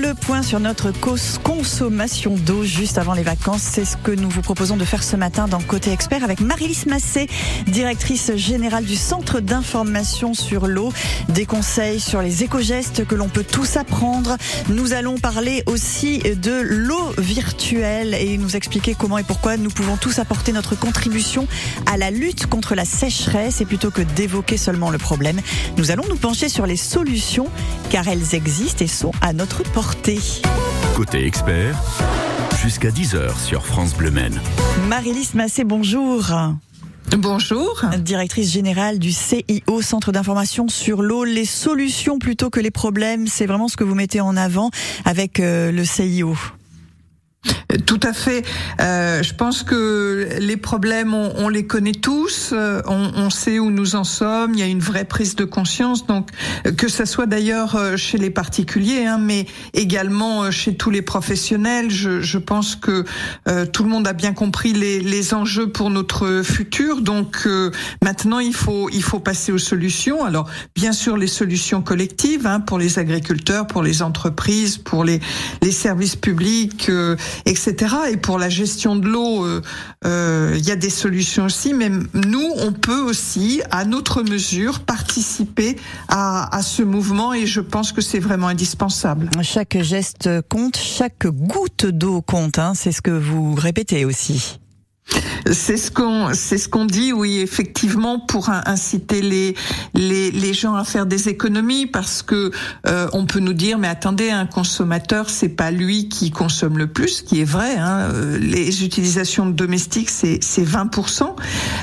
le point sur notre consommation d'eau juste avant les vacances. C'est ce que nous vous proposons de faire ce matin dans Côté Expert avec Marilys Massé, directrice générale du Centre d'information sur l'eau. Des conseils sur les éco-gestes que l'on peut tous apprendre. Nous allons parler aussi de l'eau virtuelle et nous expliquer comment et pourquoi nous pouvons tous apporter notre contribution à la lutte contre la sécheresse. Et plutôt que d'évoquer seulement le problème, nous allons nous pencher sur les solutions car elles existent et sont à notre portée. Côté expert, jusqu'à 10h sur France Bleu Maine. Marilys Massé, bonjour. Bonjour. Directrice générale du CIO, Centre d'information sur l'eau. Les solutions plutôt que les problèmes, c'est vraiment ce que vous mettez en avant avec euh, le CIO. Tout à fait. Euh, je pense que les problèmes, on, les connaît tous. Euh, on, sait où nous en sommes. Il y a une vraie prise de conscience. Donc, que ça soit d'ailleurs euh, chez les particuliers, hein, mais également chez tous les professionnels. Je, pense que tout le monde a bien compris les, enjeux pour notre futur. Donc, maintenant, il faut il faut passer aux solutions. Alors, bien sûr, les solutions collectives hein, pour les agriculteurs, pour les entreprises, pour les les services publics etc. Et pour la gestion de l'eau, euh, euh, il y a des solutions aussi, mais nous, on peut aussi, à notre mesure, participer à, à ce mouvement et je pense que c'est vraiment indispensable. Chaque geste compte, chaque goutte d'eau compte, hein, c'est ce que vous répétez aussi. C'est ce qu'on c'est ce qu'on dit oui effectivement pour inciter les, les les gens à faire des économies parce que euh, on peut nous dire mais attendez un consommateur c'est pas lui qui consomme le plus ce qui est vrai hein, euh, les utilisations domestiques c'est c'est 20%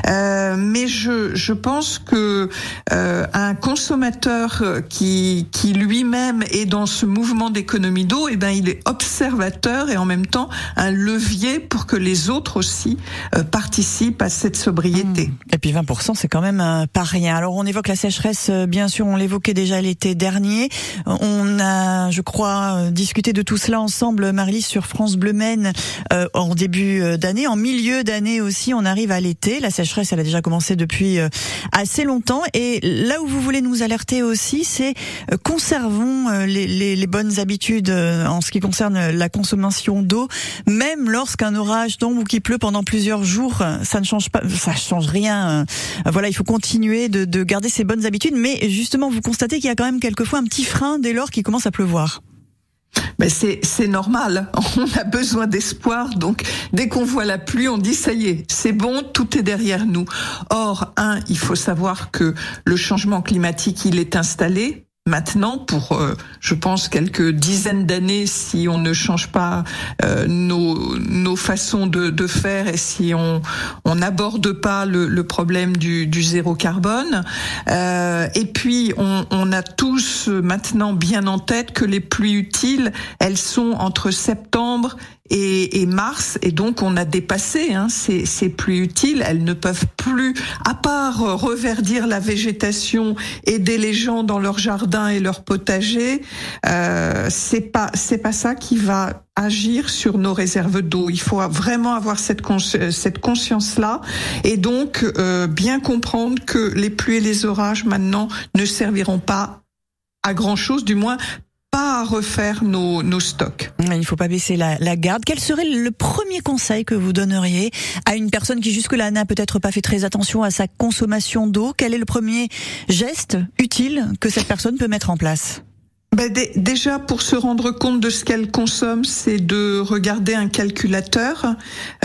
euh, mais je je pense que euh, un consommateur qui qui lui-même est dans ce mouvement d'économie d'eau et eh ben il est observateur et en même temps un levier pour que les autres aussi participe à cette sobriété. Mmh. Et puis 20%, c'est quand même euh, pas rien. Alors on évoque la sécheresse, euh, bien sûr, on l'évoquait déjà l'été dernier. On a, je crois, discuté de tout cela ensemble, Marie, sur France Bleu Maine, en début d'année, en milieu d'année aussi. On arrive à l'été. La sécheresse, elle a déjà commencé depuis assez longtemps. Et là où vous voulez nous alerter aussi, c'est conservons les, les, les bonnes habitudes en ce qui concerne la consommation d'eau, même lorsqu'un orage tombe ou qu'il pleut pendant plusieurs jours ça ne change pas, ça change rien. Voilà, il faut continuer de, de garder ces bonnes habitudes, mais justement, vous constatez qu'il y a quand même quelquefois un petit frein dès lors qu'il commence à pleuvoir. Mais c'est c'est normal. On a besoin d'espoir. Donc dès qu'on voit la pluie, on dit ça y est, c'est bon, tout est derrière nous. Or, un, il faut savoir que le changement climatique, il est installé maintenant pour, euh, je pense, quelques dizaines d'années si on ne change pas euh, nos, nos façons de, de, faire et si on on n'aborde pas le, le, problème du, du zéro carbone. Euh, et puis, on, on, a tous maintenant bien en tête que les pluies utiles, elles sont entre septembre et, et, mars, et donc on a dépassé hein, ces, ces pluies utiles. Elles ne peuvent plus, à part reverdir la végétation, aider les gens dans leur jardin et leur potager, euh, c'est pas c'est pas ça qui va agir sur nos réserves d'eau. Il faut vraiment avoir cette, cette conscience-là et donc euh, bien comprendre que les pluies et les orages maintenant ne serviront pas à grand chose, du moins pas refaire nos, nos stocks. Il ne faut pas baisser la, la, garde. Quel serait le premier conseil que vous donneriez à une personne qui jusque-là n'a peut-être pas fait très attention à sa consommation d'eau? Quel est le premier geste utile que cette personne peut mettre en place? Ben déjà, pour se rendre compte de ce qu'elle consomme, c'est de regarder un calculateur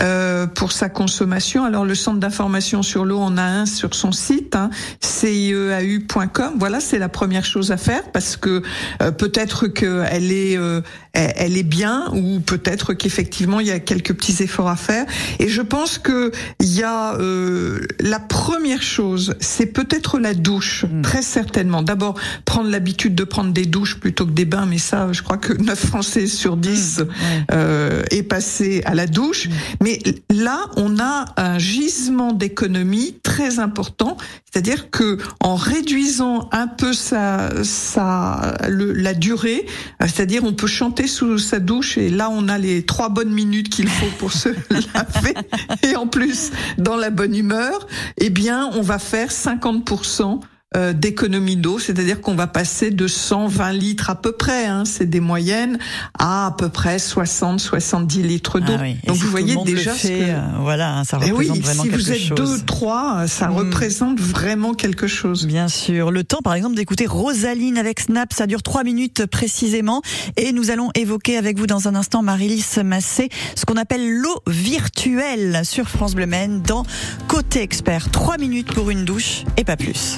euh, pour sa consommation. Alors, le centre d'information sur l'eau en a un sur son site, hein, cieau.com. Voilà, c'est la première chose à faire parce que euh, peut-être qu'elle est, euh, elle est bien ou peut-être qu'effectivement il y a quelques petits efforts à faire. Et je pense que il y a euh, la première chose, c'est peut-être la douche, hmm. très certainement. D'abord, prendre l'habitude de prendre des douches plutôt que des bains, mais ça, je crois que 9 Français sur 10 mmh, euh, est passé à la douche. Mmh. Mais là, on a un gisement d'économie très important, c'est-à-dire que en réduisant un peu sa, sa le, la durée, c'est-à-dire on peut chanter sous sa douche et là on a les trois bonnes minutes qu'il faut pour se laver. Et en plus dans la bonne humeur, eh bien on va faire 50 euh, d'économie d'eau, c'est-à-dire qu'on va passer de 120 litres à peu près, hein, c'est des moyennes, à à peu près 60-70 litres d'eau. Ah Donc vous voyez déjà ce que... Euh, voilà, hein, ça eh représente vraiment quelque chose. Si vous êtes deux, trois, ça hmm. représente vraiment quelque chose. Bien sûr. Le temps, par exemple, d'écouter Rosaline avec Snap, ça dure trois minutes précisément, et nous allons évoquer avec vous dans un instant, Marilys Massé, ce qu'on appelle l'eau virtuelle sur France Bleu Maine dans Côté Expert. Trois minutes pour une douche et pas plus.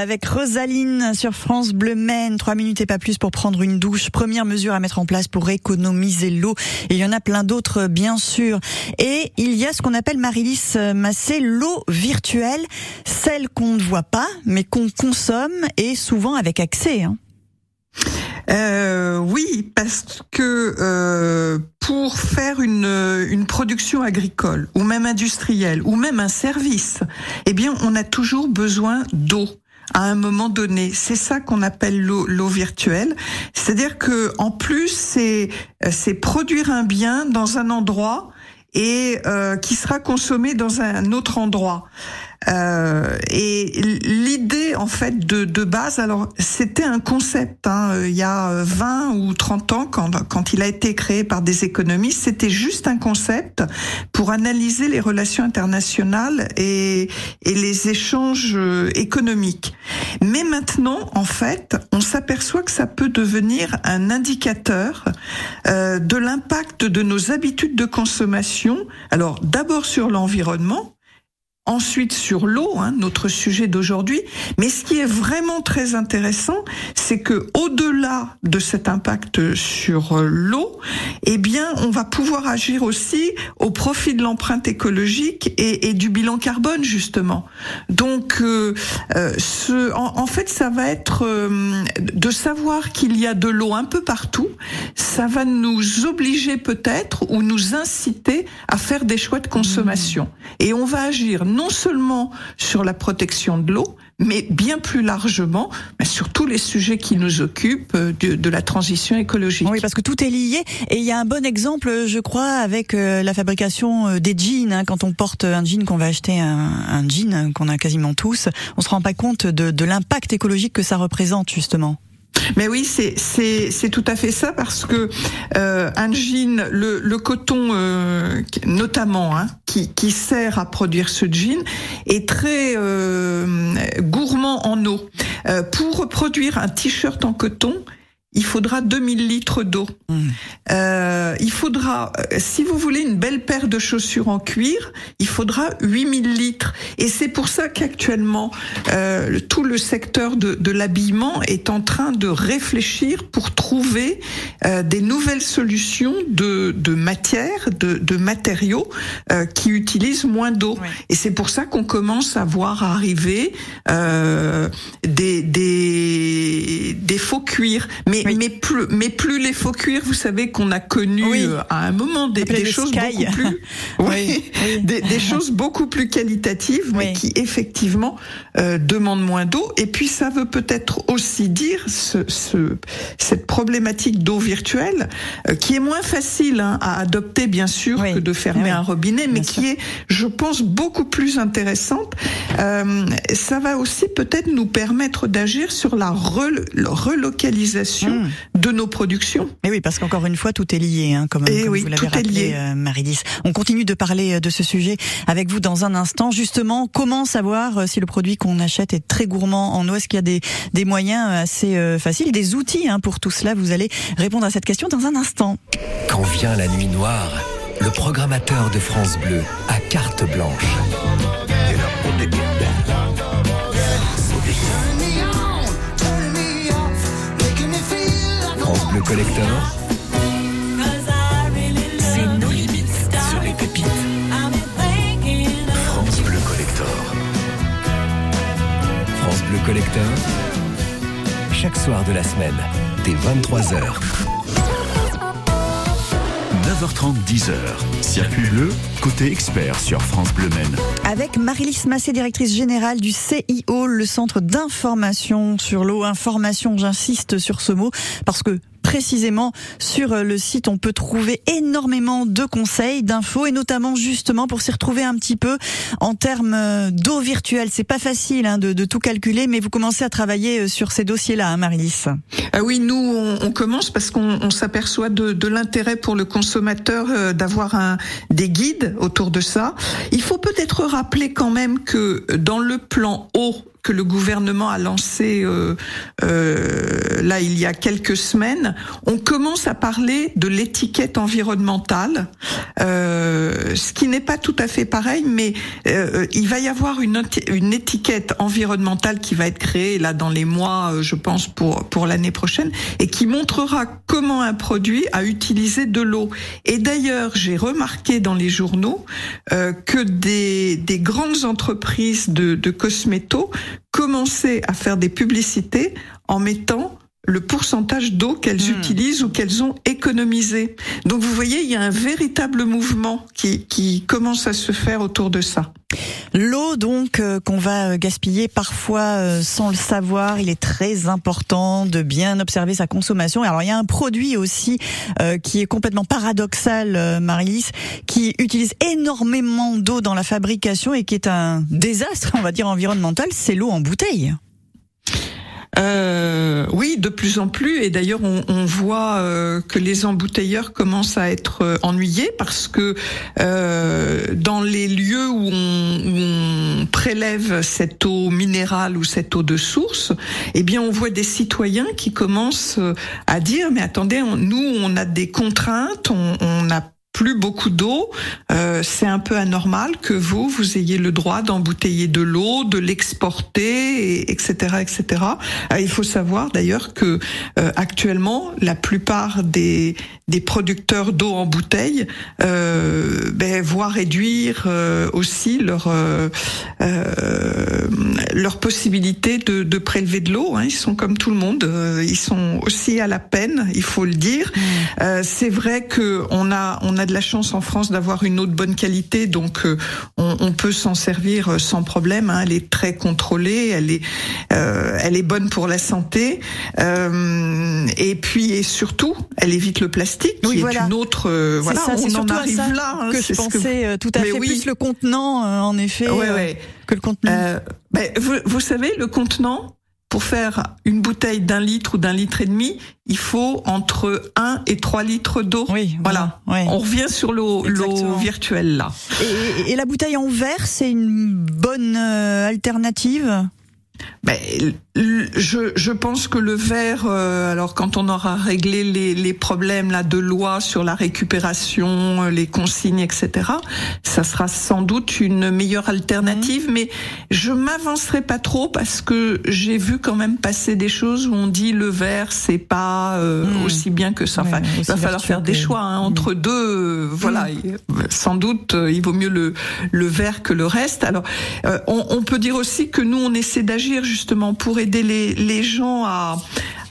avec Rosaline sur France Bleu Maine. Trois minutes et pas plus pour prendre une douche. Première mesure à mettre en place pour économiser l'eau. il y en a plein d'autres, bien sûr. Et il y a ce qu'on appelle, Marilys Massé, l'eau virtuelle. Celle qu'on ne voit pas, mais qu'on consomme et souvent avec accès. Hein. Euh, oui, parce que euh, pour faire une, une production agricole ou même industrielle ou même un service, eh bien, on a toujours besoin d'eau à un moment donné. C'est ça qu'on appelle l'eau virtuelle. C'est-à-dire que en plus, c'est c'est produire un bien dans un endroit et euh, qui sera consommé dans un autre endroit. Euh, et l'idée en fait de, de base, alors c'était un concept hein, il y a 20 ou 30 ans quand, quand il a été créé par des économistes, c'était juste un concept pour analyser les relations internationales et, et les échanges euh, économiques. Mais maintenant, en fait, on s'aperçoit que ça peut devenir un indicateur euh, de l'impact de nos habitudes de consommation. Alors d'abord sur l'environnement, ensuite sur l'eau, hein, notre sujet d'aujourd'hui. Mais ce qui est vraiment très intéressant, c'est que au-delà de cet impact sur euh, l'eau, eh bien, on va pouvoir agir aussi au profit de l'empreinte écologique et, et, du bilan carbone justement. Donc, euh, euh ce, en, en, fait, ça va être euh, de savoir qu'il y a de l'eau un peu partout. Ça va nous obliger peut-être ou nous inciter à faire des choix de consommation. Mmh. Et on va agir non seulement sur la protection de l'eau, mais bien plus largement sur tous les sujets qui nous occupent euh, de, la transition écologique. Oui, parce que tout est lié. Et il y a un bon exemple, je crois, avec euh, la fabrication euh, des jeans. Hein. Quand on porte un jean, qu'on va acheter un, jean qu'on a quasiment tous, on se rend pas compte de, de l'impact écologique que ça représente justement. Mais oui, c'est tout à fait ça parce que euh, un jean, le, le coton euh, notamment, hein, qui qui sert à produire ce jean, est très euh, gourmand en eau. Euh, pour produire un t-shirt en coton, il faudra 2000 litres d'eau. Mmh. Euh, il faudra, euh, si vous voulez une belle paire de chaussures en cuir, il faudra 8000 litres. Et c'est pour ça qu'actuellement, euh, tout le secteur de, de l'habillement est en train de réfléchir pour trouver euh, des nouvelles solutions de, de matière, de, de matériaux euh, qui utilisent moins d'eau. Oui. Et c'est pour ça qu'on commence à voir arriver euh, des, des, des faux cuirs. Mais mais, oui. mais, plus, mais plus les faux cuirs, vous savez qu'on a connu oui. euh, à un moment des, des choses beaucoup plus, oui, des, des, choses beaucoup plus qualitatives, mais qui effectivement euh, demandent moins d'eau. Et puis ça veut peut-être aussi dire ce, ce, cette problématique d'eau virtuelle, euh, qui est moins facile hein, à adopter bien sûr que de fermer un robinet, mais bien qui sûr. est, je pense, beaucoup plus intéressante. Euh, ça va aussi peut-être nous permettre d'agir sur la relocalisation mmh. de nos productions. Et oui, parce qu'encore une fois, tout est lié, hein, comme, Et comme oui, vous l'avez rappelé, euh, Marie-Lise. On continue de parler euh, de ce sujet avec vous dans un instant. Justement, comment savoir euh, si le produit qu'on achète est très gourmand en eau? Est-ce qu'il y a des, des moyens assez euh, faciles, des outils hein, pour tout cela? Vous allez répondre à cette question dans un instant. Quand vient la nuit noire, le programmateur de France Bleu a carte blanche. Le collector, sur les pépites. France Bleu Collector. France Bleu Collector, chaque soir de la semaine, dès 23h. 9h30, 10h. Circuit bleu, côté expert sur France Bleu Maine. Avec Marie-Lise Massé, directrice générale du CIO, le centre d'information sur l'eau. Information, j'insiste sur ce mot, parce que précisément sur le site, on peut trouver énormément de conseils, d'infos et notamment justement pour s'y retrouver un petit peu en termes d'eau virtuelle. C'est pas facile hein, de, tout calculer, mais vous commencez à travailler sur ces dossiers-là, hein. Ah oui, nous on, commence parce qu'on s'aperçoit de, de l'intérêt pour le consommateur euh, d'avoir un des guides autour de ça. Il faut peut-être rappeler quand même que dans le plan eau que le gouvernement a lancé euh, euh, là il y a quelques semaines, on commence à parler de l'étiquette environnementale, euh, ce qui n'est pas tout à fait pareil, mais euh, il va y avoir une, une étiquette environnementale qui va être créée là dans les mois, euh, je pense pour pour l'année prochaine, et qui montrera comment un produit a utilisé de l'eau. Et d'ailleurs, j'ai remarqué dans les journaux euh, que des des grandes entreprises de, de cosméto commencer à faire des publicités en mettant le pourcentage d'eau qu'elles mmh. utilisent ou qu'elles ont économisé. Donc vous voyez, il y a un véritable mouvement qui, qui commence à se faire autour de ça. L'eau donc euh, qu'on va gaspiller parfois euh, sans le savoir, il est très important de bien observer sa consommation. Alors il y a un produit aussi euh, qui est complètement paradoxal, euh, Marie-Lise, qui utilise énormément d'eau dans la fabrication et qui est un désastre, on va dire environnemental, c'est l'eau en bouteille. Euh, oui, de plus en plus. Et d'ailleurs, on, on, voit euh, que les embouteilleurs commencent à être euh, ennuyés parce que euh, dans les lieux où on, où on, prélève cette eau minérale ou cette eau de source, eh bien, on voit des citoyens qui commencent euh, à dire mais attendez, on, nous, on a des contraintes, on, on a plus beaucoup d'eau, euh, c'est un peu anormal que vous, vous ayez le droit d'embouteiller de l'eau, de l'exporter, etc., etc. Euh, il faut savoir d'ailleurs que euh, actuellement, la plupart des des producteurs d'eau en bouteille euh, ben, voient réduire euh, aussi leur euh, leur possibilité de, de prélever de l'eau. Hein. Ils sont comme tout le monde, ils sont aussi à la peine, il faut le dire. Mmh. c'est vrai que on a on a de la chance en France d'avoir une eau de bonne qualité, donc on, on, peut s'en servir sans problème. Hein. Elle est très contrôlée, elle est elle est bonne pour la santé, et puis et surtout, elle évite le plastique oui, qui voilà. est une autre. Euh, voilà, ça, on en arrive ça là. Hein, que je pensais que... tout à fait oui. plus le contenant, euh, en effet, ouais, ouais. que le contenu. Ben, vous, vous savez, le contenant, pour faire une bouteille d'un litre ou d'un litre et demi, il faut entre 1 et 3 litres d'eau. Oui, voilà. On revient sur l'eau virtuelle là. Et, et, la bouteille en verre, c'est une bonne euh, alternative? Ben, je, je pense que le verre, euh, alors quand on aura réglé les, les problèmes là de loi sur la récupération, euh, les consignes, etc., ça sera sans doute une meilleure alternative. Mmh. Mais je m'avancerai pas trop parce que j'ai vu quand même passer des choses où on dit le verre c'est pas euh, mmh. aussi bien que ça. Enfin, il va falloir faire des choix hein, entre mmh. deux. Euh, voilà, sans doute euh, il vaut mieux le le verre que le reste. Alors, on, on peut dire aussi que nous on essaie d'agir justement pour aider les, les gens à,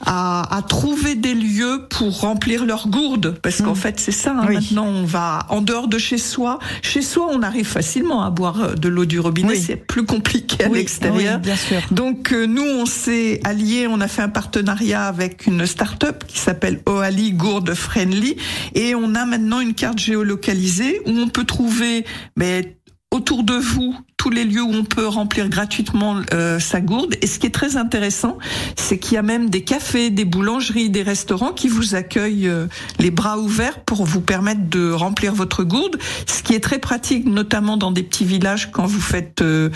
à, à, trouver des lieux pour remplir leurs gourdes, parce qu'en mmh. fait c'est ça. Hein, oui. Maintenant, on va en dehors de chez soi. Chez soi, on arrive facilement à boire euh, de l'eau du robinet. Oui. C'est plus compliqué à oui, l'extérieur. bien sûr. Donc euh, nous, on s'est alliés, on a fait un partenariat avec une start-up qui s'appelle Oali Gourde Friendly, et on a maintenant une carte géolocalisée où on peut trouver mais, autour de vous tous les lieux où on peut remplir gratuitement euh, sa gourde. Et ce qui est très intéressant, c'est qu'il y a même des cafés, des boulangeries, des restaurants qui vous accueillent euh, les bras ouverts pour vous permettre de remplir votre gourde. Ce qui est très pratique, notamment dans des petits villages quand vous faites euh,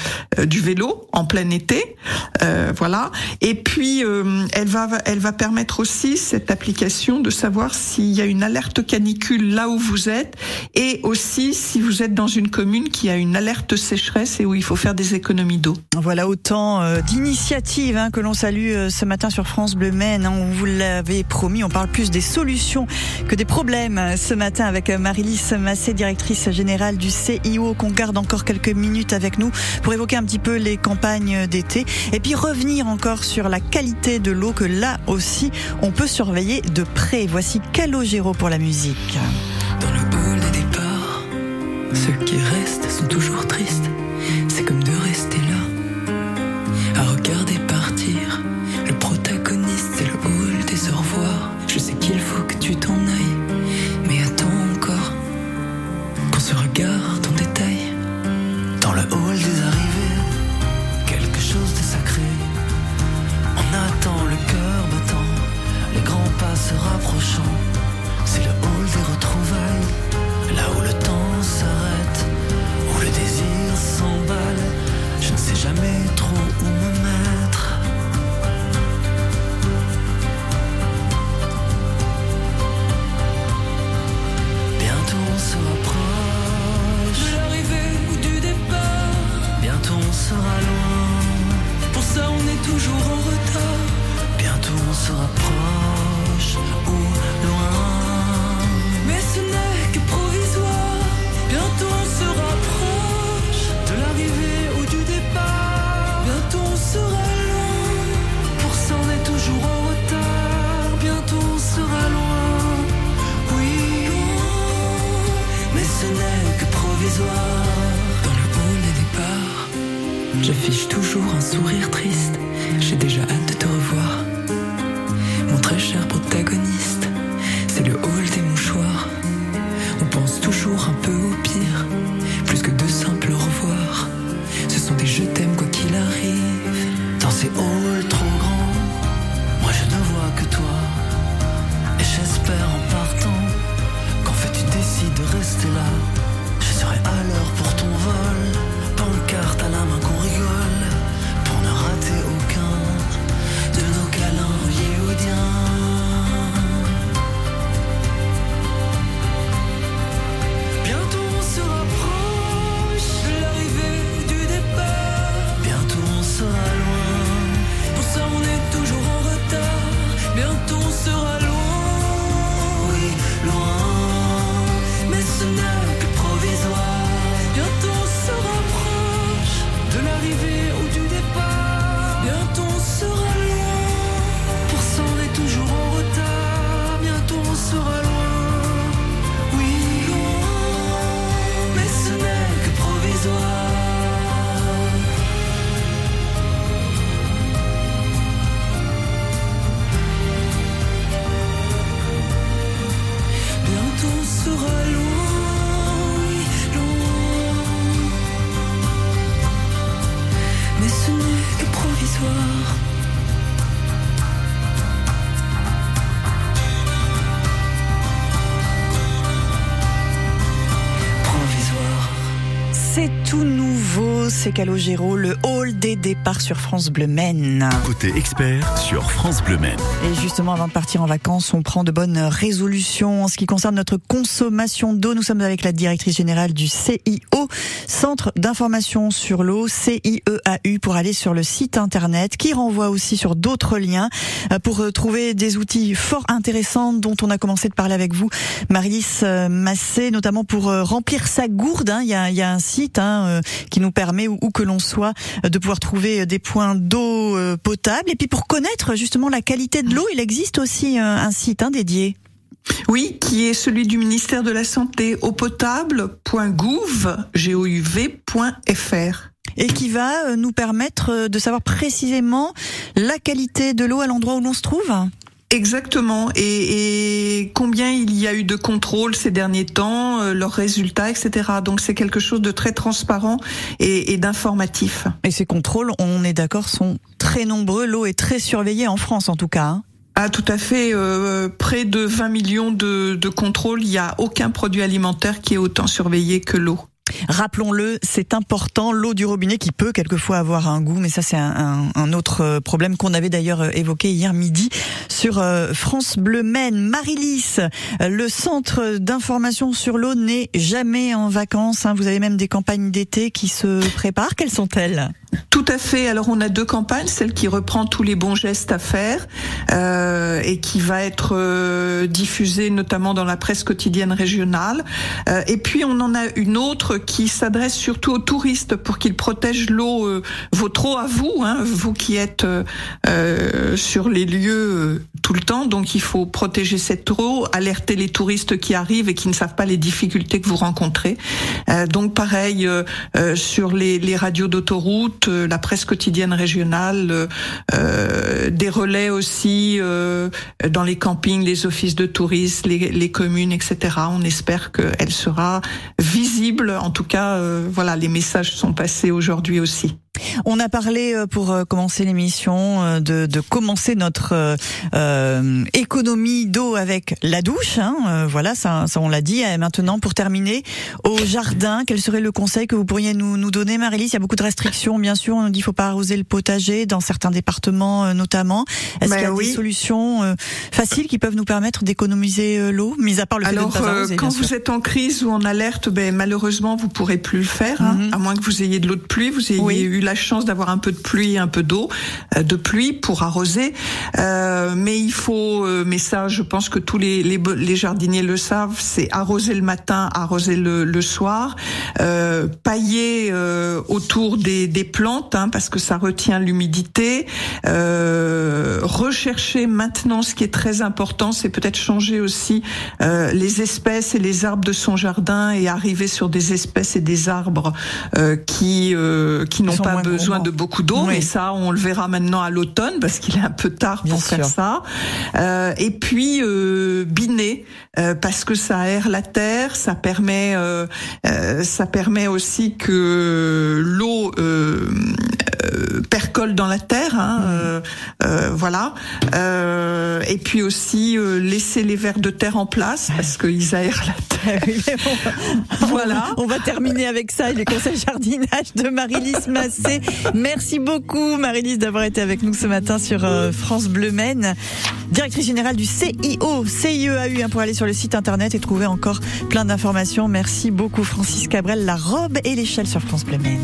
du vélo en plein été. Euh, voilà. Et puis, euh, elle va, elle va permettre aussi cette application de savoir s'il y a une alerte canicule là où vous êtes et aussi si vous êtes dans une commune qui a une alerte sécheresse et où il faut faire des économies d'eau. Voilà autant euh, d'initiatives hein, que l'on salue euh, ce matin sur France Bleu Maine. Hein, on vous l'avait promis, on parle plus des solutions que des problèmes euh, ce matin avec Marie-Lise Massé, directrice générale du CIO, qu'on garde encore quelques minutes avec nous pour évoquer un petit peu les campagnes d'été et puis revenir encore sur la qualité de l'eau que là aussi on peut surveiller de près. Voici Calogero pour la musique. Dans le hall des départs, ceux qui restent sont toujours tristes. Je sais qu'il faut que tu t'en ailles, Calogero, le hall des départs sur France Bleu Maine. Côté expert sur France Bleu Maine. Et justement, avant de partir en vacances, on prend de bonnes résolutions en ce qui concerne notre consommation d'eau. Nous sommes avec la directrice générale du CIO, Centre d'information sur l'eau, CIEAU, pour aller sur le site internet, qui renvoie aussi sur d'autres liens, euh, pour euh, trouver des outils fort intéressants dont on a commencé de parler avec vous, Marilys euh, Massé, notamment pour remplir sa gourde. hein. Il y, a, un site hein, qui nous permet, où, que l'on soit, de pouvoir trouver des points d'eau euh, potable. Et puis pour connaître justement la qualité de l'eau, il existe aussi euh, un site hein, dédié. Oui, qui est celui du ministère de la Santé, eaupotable.gouv.fr. et qui va euh, nous permettre euh, de savoir précisément la qualité de l'eau à l'endroit où l'on se trouve. Exactement. Et, et combien il y a eu de contrôles ces derniers temps, euh, leurs résultats, etc. Donc c'est quelque chose de très transparent et, et d'informatif. Et ces contrôles, on est d'accord, sont très nombreux. L'eau est très surveillée en France en tout cas. hein. Ah, tout à fait. euh, près de 20 millions de, de contrôles. Il n'y a aucun produit alimentaire qui est autant surveillé que l'eau. Rappelons-le, c'est important, l'eau du robinet qui peut quelquefois avoir un goût, mais ça c'est un, autre euh, problème qu'on avait d'ailleurs euh, évoqué hier midi sur euh, France Bleu Maine. Marilys, le centre d'information sur l'eau n'est jamais en vacances. hein. Vous avez même des campagnes d'été qui se préparent. Quelles sont-elles? Tout à fait. Alors on a deux campagnes, celle qui reprend tous les bons gestes à faire euh, et qui va être euh, diffusée notamment dans la presse quotidienne régionale. Euh, et puis on en a une autre qui s'adresse surtout aux touristes pour qu'ils protègent l'eau, euh, votre eau à vous, hein, vous qui êtes sur les lieux tout le temps. Donc il faut protéger cette eau, alerter les touristes qui arrivent et qui ne savent pas les difficultés que vous rencontrez. Donc pareil sur les radios d'autoroute, euh, la presse quotidienne régionale, euh, euh, des relais aussi euh, dans les campings, les offices de tourisme, les, communes, etc. On espère qu'elle sera visible. En tout cas, voilà, les messages sont passés aujourd'hui aussi. On a parlé euh, pour euh, commencer l'émission euh, de, de commencer notre euh, économie d'eau avec la douche. hein. Voilà, ça, ça on l'a dit. Et maintenant, pour terminer, au jardin, quel serait le conseil que vous pourriez nous, nous donner, Marilys Il y a beaucoup de restrictions, bien sûr. On nous dit qu'il faut pas arroser le potager dans certains départements, notamment. Est-ce Ben qu'il y a oui. des solutions euh, faciles qui peuvent nous permettre d'économiser l'eau, mis à part le fait Alors, de ne pas arroser, quand vous sûr. êtes en crise ou en alerte, ben, malheureusement, vous pourrez plus le faire, hein, Mhm. à moins que vous ayez de l'eau de pluie. Vous ayez Oui. eu la chance d'avoir un peu de pluie, un peu d'eau euh, de pluie pour arroser. Euh, mais il faut, euh, mais ça, je pense que tous les, les, les jardiniers le savent, c'est arroser le matin, arroser le, le soir, euh, pailler euh, autour des, des plantes, hein, parce que ça retient l'humidité. Euh, rechercher maintenant, ce qui est très important, c'est peut-être changer aussi les espèces et les arbres de son jardin et arriver sur des espèces et des arbres qui qui n'ont pas moins besoin de beaucoup d'eau. Oui. Mais ça, on le verra maintenant à l'automne parce qu'il est un peu tard Bien pour faire ça. Euh, et puis euh, biner euh, parce que ça aère la terre, ça permet euh, euh, ça permet aussi que l'eau euh, percole dans la terre. Hein, euh, euh, voilà. Euh, et puis aussi euh, laisser les vers de terre en place parce qu'ils aèrent la terre. Oui, mais bon, Voilà. On va terminer avec ça et les conseils jardinage de Marilys Massé. Merci beaucoup Marilys d'avoir été avec nous ce matin sur euh, France Bleu Maine. Directrice générale du CIO, CIEAU, hein, pour aller sur le site internet et trouver encore plein d'informations. Merci beaucoup Francis Cabrel, la robe et l'échelle sur France Bleu Maine.